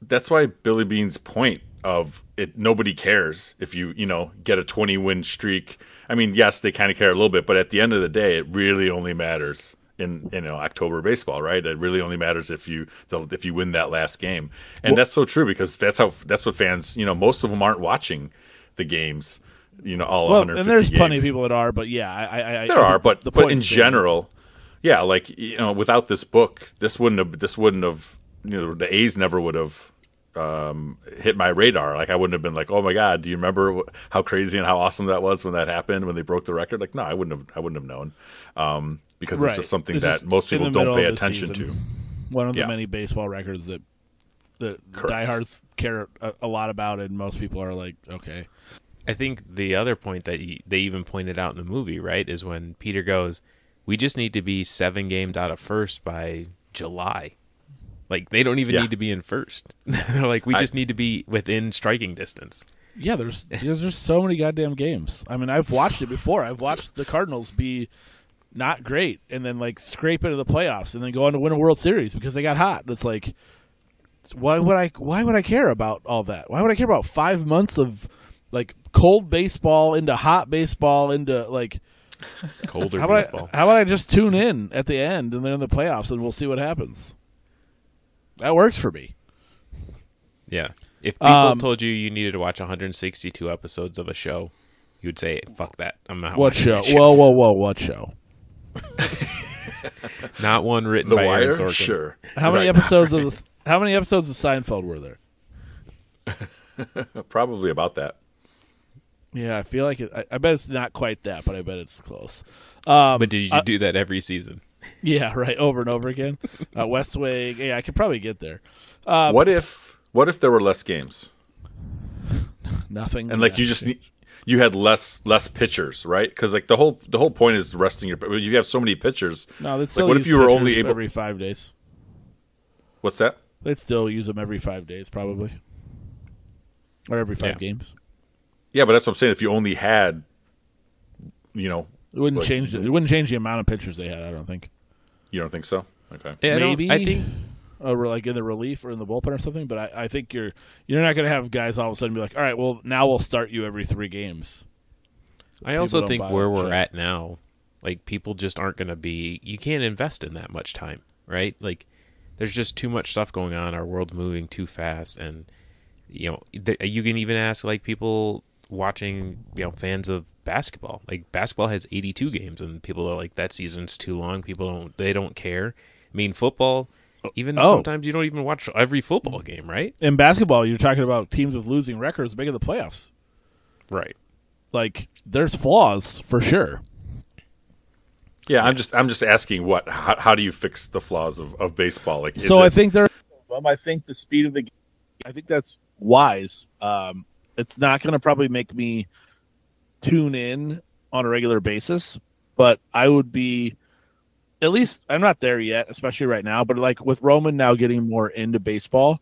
that's why Billy Beane's point of it. Nobody cares if you you know get a twenty win streak. I mean, yes, they kind of care a little bit, but at the end of the day, it really only matters in you know October baseball, right? It really only matters if you if you win that last game, and well, that's so true because that's how that's what fans you know most of them aren't watching the games, you know, all well, and there's games. plenty of people that are, but yeah, I, I, there I, are, but the but in general, yeah, like you know, without this book, this wouldn't have this wouldn't have you know the A's never would have um, hit my radar. Like I wouldn't have been like, oh my god, do you remember how crazy and how awesome that was when that happened when they broke the record? Like no, I wouldn't have I wouldn't have known um, because right. it's just something it's that just most people don't pay attention to. One of the yeah. many baseball records that the diehards care a, a, lot about, and most people are like, okay. I think the other point that he, they even pointed out in the movie, right, is when Peter goes, "We just need to be seven games out of first by July." Like they don't even yeah. need to be in first. <laughs> They're like, we just need to be within striking distance. Yeah, there's there's just so many goddamn games. I mean, I've watched it <laughs> before. I've watched the Cardinals be not great and then like scrape into the playoffs and then go on to win a World Series because they got hot. And It's like why would I why would I care about all that? Why would I care about 5 months of like cold baseball into hot baseball into like colder how baseball? I, how about I just tune in at the end and then in the playoffs and we'll see what happens? That works for me. Yeah. If people um, told you you needed to watch 162 episodes of a show, you would say, "Fuck that! I'm not." What show? show? Whoa, whoa, whoa! What show? <laughs> not one written the by Wire? Aaron Sorkin. Sure. How many episodes of the, <laughs> How many episodes of Seinfeld were there? <laughs> Probably about that. Yeah, I feel like it. I, I, bet it's not quite that, but I bet it's close. Um, but did you uh, do that every season? Yeah, right. Over and over again. Uh, West Wing. Yeah, I could probably get there. Um, what if What if there were less games? Nothing. And like you just need, you had less less pitchers, right? Because like the whole the whole point is resting your. If you have so many pitchers. No, that's like what if you were only able every five days? What's that? They'd still use them every five days, probably, or every five yeah. games. Yeah, but that's what I'm saying. If you only had, you know, it wouldn't like, change. It wouldn't change the amount of pitchers they had. I don't think. You don't think so? Okay. Yeah, Maybe. I, I think. Or like in the relief or in the bullpen or something, but I, I think you're you're not going to have guys all of a sudden be like, all right, well now we'll start you every three games. I also think where we're shit. at now, like people just aren't going to be. You can't invest in that much time, right? Like there's just too much stuff going on. Our world's moving too fast, and you know you can even ask like people watching, you know, fans of basketball. Like basketball has 82 games, and people are like, that season's too long. People don't they don't care. I mean, football. Even oh. sometimes you don't even watch every football game, right? In basketball, you're talking about teams with losing records making the playoffs. Right. Like there's flaws for sure. Yeah, I'm just I'm just asking what how, how do you fix the flaws of, of baseball? Like so, it... I think there. Um, I think the speed of the, game, I think that's wise. Um, it's not going to probably make me tune in on a regular basis, but I would be at least I'm not there yet, especially right now, but like with Roman now getting more into baseball,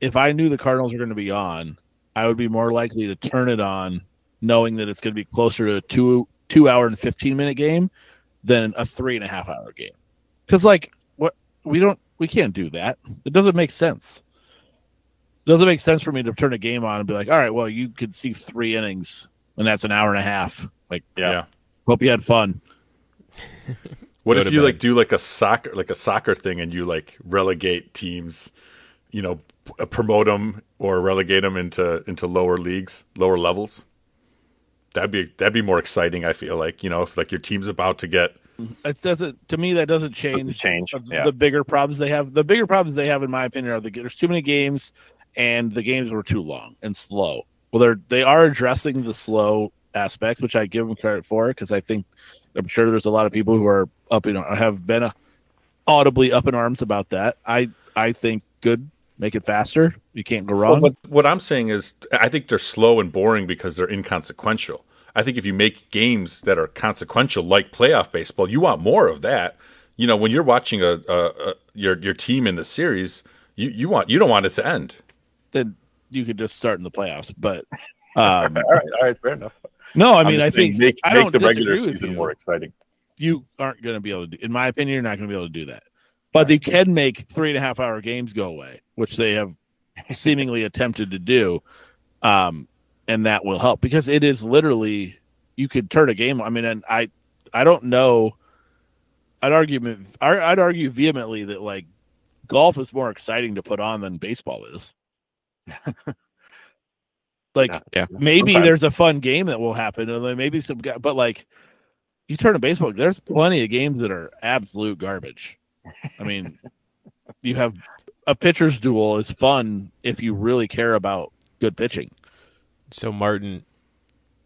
if I knew the Cardinals were going to be on, I would be more likely to turn it on knowing that it's going to be closer to a two two hour and 15 minute game than a three and a half hour game. Cause like what we don't, we can't do that. It doesn't make sense. It doesn't make sense for me to turn a game on and be like, all right, well, you could see three innings and that's an hour and a half. Like, yeah. yeah. Hope you had fun. <laughs> what if you bed. like do like a soccer like a soccer thing and you like relegate teams, you know, uh, promote them or relegate them into into lower leagues, lower levels? That'd be that'd be more exciting. I feel like you know if like your team's about to get. It doesn't to me that doesn't change change yeah. the bigger problems they have. The bigger problems they have, in my opinion, are the there's too many games and the games were too long and slow. Well, they're they are addressing the slow aspect, which I give them credit for because I think I'm sure there's a lot of people who are up in have been uh, audibly up in arms about that. I I think good, make it faster. You can't go wrong. Well, what, what I'm saying is, I think they're slow and boring because they're inconsequential. I think if you make games that are consequential, like playoff baseball, you want more of that. You know, when you're watching a, a, a your your team in the series, you, you want you don't want it to end. Then you could just start in the playoffs. But <laughs> um, all right, all right, fair enough. No, I mean, I think make, I make the regular season more exciting. You aren't going to be able to, do, in my opinion, you're not going to be able to do that. But they can make three and a half hour games go away, which they have <laughs> seemingly attempted to do, um, and that will help because it is literally you could turn a game. I mean, and I I don't know. I'd argue I'd argue vehemently that like golf is more exciting to put on than baseball is. <laughs> like yeah. maybe Sometimes. there's a fun game that will happen, and then maybe some guy, but like you turn to baseball, there's plenty of games that are absolute garbage. I mean, <laughs> you have a pitcher's duel is fun if you really care about good pitching. So Martin,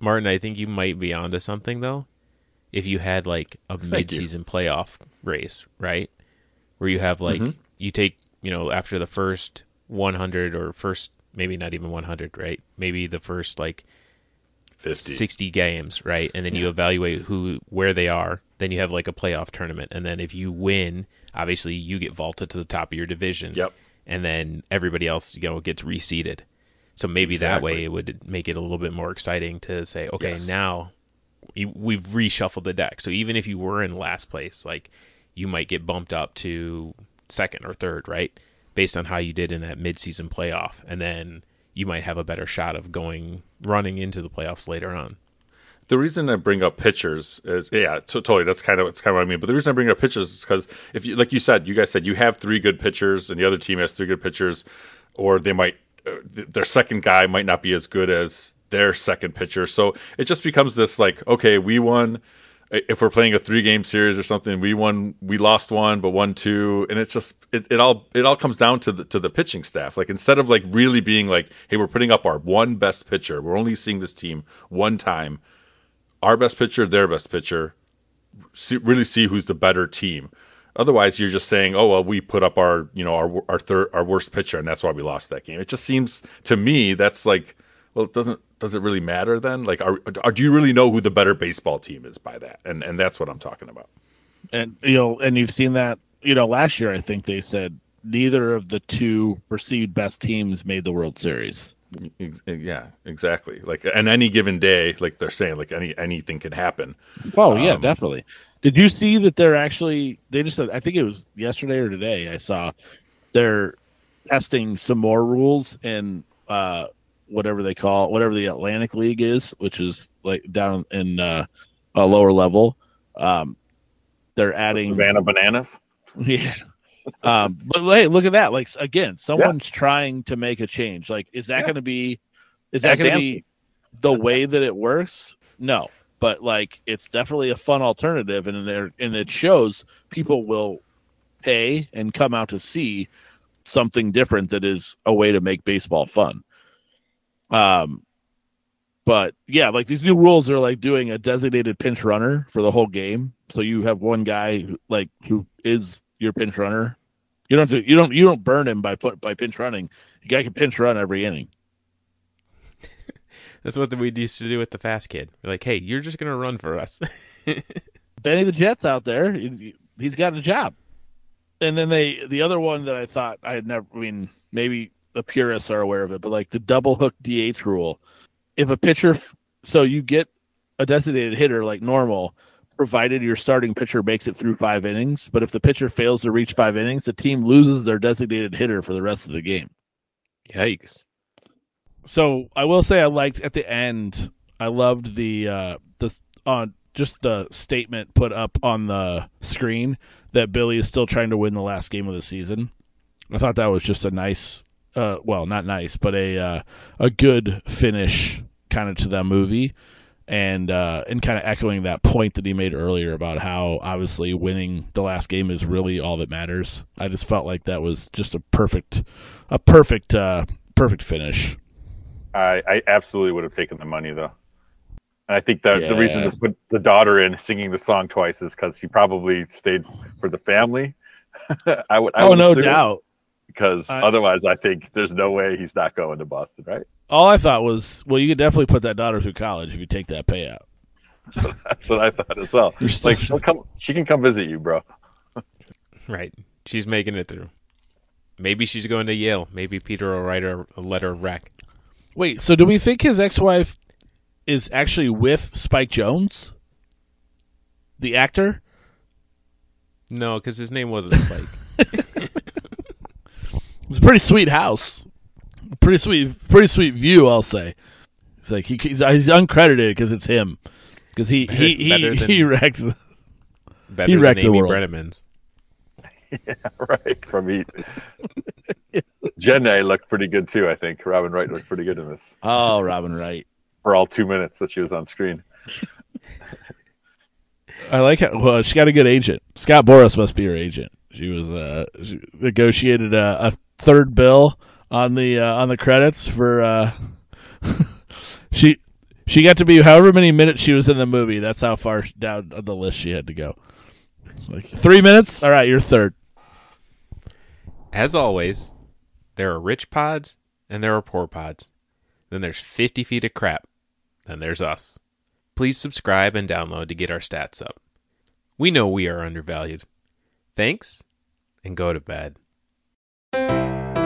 Martin, I think you might be onto something though. If you had like a <laughs> mid-season playoff race, right, where you have like mm-hmm. you take you know after the first 100 or first maybe not even 100, right? Maybe the first like 50. 60 games, right? And then yeah. you evaluate who where they are. Then you have like a playoff tournament, and then if you win, obviously you get vaulted to the top of your division. Yep. And then everybody else, you know, gets reseeded. So maybe exactly. that way it would make it a little bit more exciting to say, okay, yes. now we've reshuffled the deck. So even if you were in last place, like you might get bumped up to second or third, right? Based on how you did in that midseason playoff, and then you might have a better shot of going running into the playoffs later on. The reason I bring up pitchers is yeah, totally. That's kind of it's kind of what I mean. But the reason I bring up pitchers is because if you like you said, you guys said you have three good pitchers, and the other team has three good pitchers, or they might uh, their second guy might not be as good as their second pitcher. So it just becomes this like, okay, we won if we're playing a three game series or something, we won, we lost one, but won two, and it's just it, it all it all comes down to the to the pitching staff. Like instead of like really being like, hey, we're putting up our one best pitcher, we're only seeing this team one time, our best pitcher, their best pitcher, see, really see who's the better team. Otherwise, you're just saying, oh well, we put up our you know our our third our worst pitcher, and that's why we lost that game. It just seems to me that's like well, it doesn't does it really matter then? Like, are, are, do you really know who the better baseball team is by that? And and that's what I'm talking about. And you know, and you've seen that. You know, last year I think they said neither of the two perceived best teams made the World Series. Yeah, exactly. Like on any given day, like they're saying, like any anything can happen. Oh yeah, um, definitely. Did you see that they're actually they just I think it was yesterday or today I saw they're testing some more rules and uh whatever they call it, whatever the Atlantic League is, which is like down in uh, a lower level. Um, they're adding Savannah Bananas. <laughs> Yeah. um, but hey, look at that! Like again, someone's yeah. trying to make a change. Like, is that yeah. going to be? Is that going to be the way that it works? No, but like, it's definitely a fun alternative, and there and it shows people will pay and come out to see something different that is a way to make baseball fun. Um, but yeah, like these new rules are like doing a designated pinch runner for the whole game. So you have one guy who, like who is your pinch runner. You don't you don't you don't burn him by put by pinch running. The guy can pinch run every inning. <laughs> That's what we used to do with the fast kid. We're like, hey, you're just gonna run for us. <laughs> Benny the Jet's out there. He's got a job. And then they the other one that I thought I had never. I mean, maybe the purists are aware of it, but like the double hook DH rule, if a pitcher, so you get a designated hitter like normal, provided your starting pitcher makes it through five innings. But if the pitcher fails to reach five innings, the team loses their designated hitter for the rest of the game. Yikes. So I will say I liked at the end. I loved the uh the on uh, just the statement put up on the screen that Billy is still trying to win the last game of the season. I thought that was just a nice uh, well, not nice, but a uh, a good finish kind of to that movie, and uh, and kind of echoing that point that he made earlier about how obviously winning the last game is really all that matters. I just felt like that was just a perfect, a perfect, uh, perfect finish. I, I absolutely would have taken the money though. And I think that yeah. the reason to put the daughter in singing the song twice is because he probably stayed for the family. <laughs> I would. I oh, no doubt because I, otherwise, I think there's no way he's not going to Boston, right? All I thought was, well, you could definitely put that daughter through college if you take that payout. <laughs> That's what I thought as well. like she'll come, she can come visit you, bro. <laughs> right, she's making it through. Maybe she's going to Yale. Maybe Peter will write her a letter of rec. Wait, so do we think his ex-wife is actually with Spike Jonze, the actor? No, because his name wasn't Spike. <laughs> It's a pretty sweet house. pretty sweet, pretty sweet view. I'll say. It's like he, he's, he's uncredited because it's him because he he he, than- he wrecked. The, Better He than wrecked the Amy world. Brennemans. yeah, <laughs> right. From <laughs> Eat. Jenna looked pretty good too. I think Robin Wright looked pretty good in this oh, Robin Wright. for all two minutes that she was on screen. <laughs> I like how well she got a good agent. Scott Boras must be her agent. She was uh she negotiated a, a third bill on the uh, on the credits for uh <laughs> she she got to be however many minutes she was in the movie. That's how far down on the list she had to go. Like three minutes. All right, you're third. As always, there are rich pods and there are poor pods. Then there's 50 feet of crap. Then there's us. Please subscribe and download to get our stats up. We know we are undervalued. Thanks, and go to bed. Música